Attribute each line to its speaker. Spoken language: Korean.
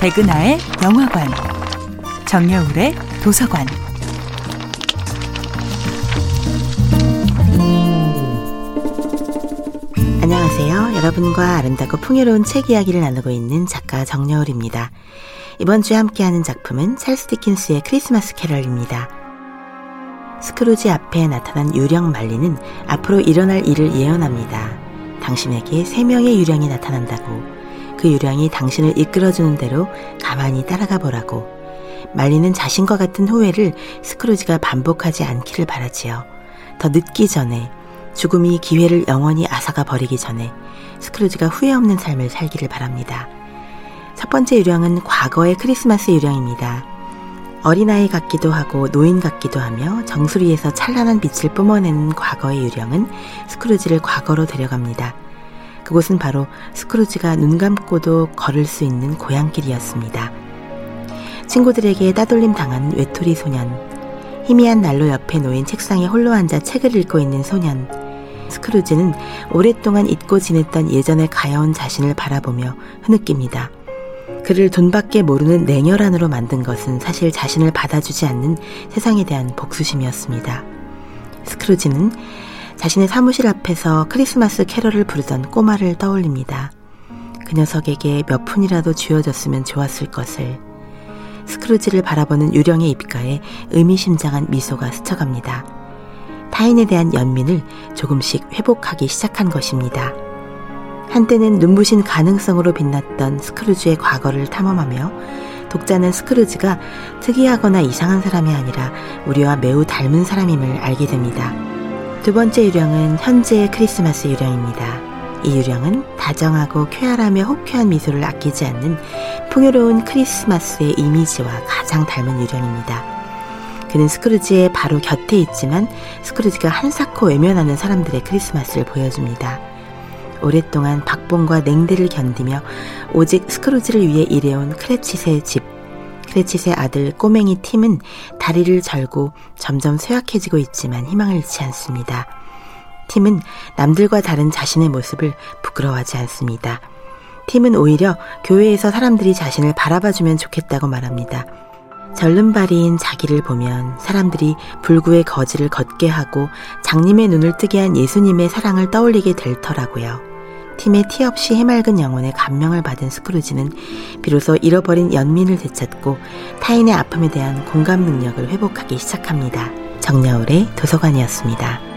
Speaker 1: 백은하의 영화관, 정여울의 도서관.
Speaker 2: 안녕하세요. 여러분과 아름답고 풍요로운 책 이야기를 나누고 있는 작가 정여울입니다. 이번 주에 함께하는 작품은 찰스 디킨스의 크리스마스 캐럴입니다. 스크루지 앞에 나타난 유령 말리는 앞으로 일어날 일을 예언합니다. 당신에게 세 명의 유령이 나타난다고 그 유령이 당신을 이끌어주는 대로 가만히 따라가 보라고 말리는 자신과 같은 후회를 스크루지가 반복하지 않기를 바라지요. 더 늦기 전에 죽음이 기회를 영원히 앗아가 버리기 전에 스크루지가 후회 없는 삶을 살기를 바랍니다. 첫 번째 유령은 과거의 크리스마스 유령입니다. 어린아이 같기도 하고 노인 같기도 하며 정수리에서 찬란한 빛을 뿜어내는 과거의 유령은 스크루지를 과거로 데려갑니다. 그곳은 바로 스크루지가 눈 감고도 걸을 수 있는 고향길이었습니다. 친구들에게 따돌림 당한 외톨이 소년, 희미한 난로 옆에 놓인 책상에 홀로 앉아 책을 읽고 있는 소년, 스크루지는 오랫동안 잊고 지냈던 예전의 가여운 자신을 바라보며 흐느낍니다. 그를 돈밖에 모르는 냉혈한으로 만든 것은 사실 자신을 받아주지 않는 세상에 대한 복수심이었습니다. 스크루지는 자신의 사무실 앞에서 크리스마스 캐럴을 부르던 꼬마를 떠올립니다. 그 녀석에게 몇 푼이라도 쥐어졌으면 좋았을 것을. 스크루지를 바라보는 유령의 입가에 의미심장한 미소가 스쳐갑니다. 타인에 대한 연민을 조금씩 회복하기 시작한 것입니다. 한때는 눈부신 가능성으로 빛났던 스크루지의 과거를 탐험하며 독자는 스크루지가 특이하거나 이상한 사람이 아니라 우리와 매우 닮은 사람임을 알게 됩니다. 두 번째 유령은 현재의 크리스마스 유령입니다. 이 유령은 다정하고 쾌활하며 호쾌한 미소를 아끼지 않는 풍요로운 크리스마스의 이미지와 가장 닮은 유령입니다. 그는 스크루지의 바로 곁에 있지만 스크루지가 한사코 외면하는 사람들의 크리스마스를 보여줍니다. 오랫동안 박봉과 냉대를 견디며 오직 스크루지를 위해 일해온 크레치스의 집. 크레치스의 아들 꼬맹이 팀은 다리를 절고 점점 쇠약해지고 있지만 희망을 잃지 않습니다. 팀은 남들과 다른 자신의 모습을 부끄러워하지 않습니다. 팀은 오히려 교회에서 사람들이 자신을 바라봐주면 좋겠다고 말합니다. 절름발이인 자기를 보면 사람들이 불구의 거지를 걷게 하고 장님의 눈을 뜨게 한 예수님의 사랑을 떠올리게 될 터라고요. 팀의 티 없이 해맑은 영혼에 감명을 받은 스크루지는 비로소 잃어버린 연민을 되찾고 타인의 아픔에 대한 공감 능력을 회복하기 시작합니다. 정여울의 도서관이었습니다.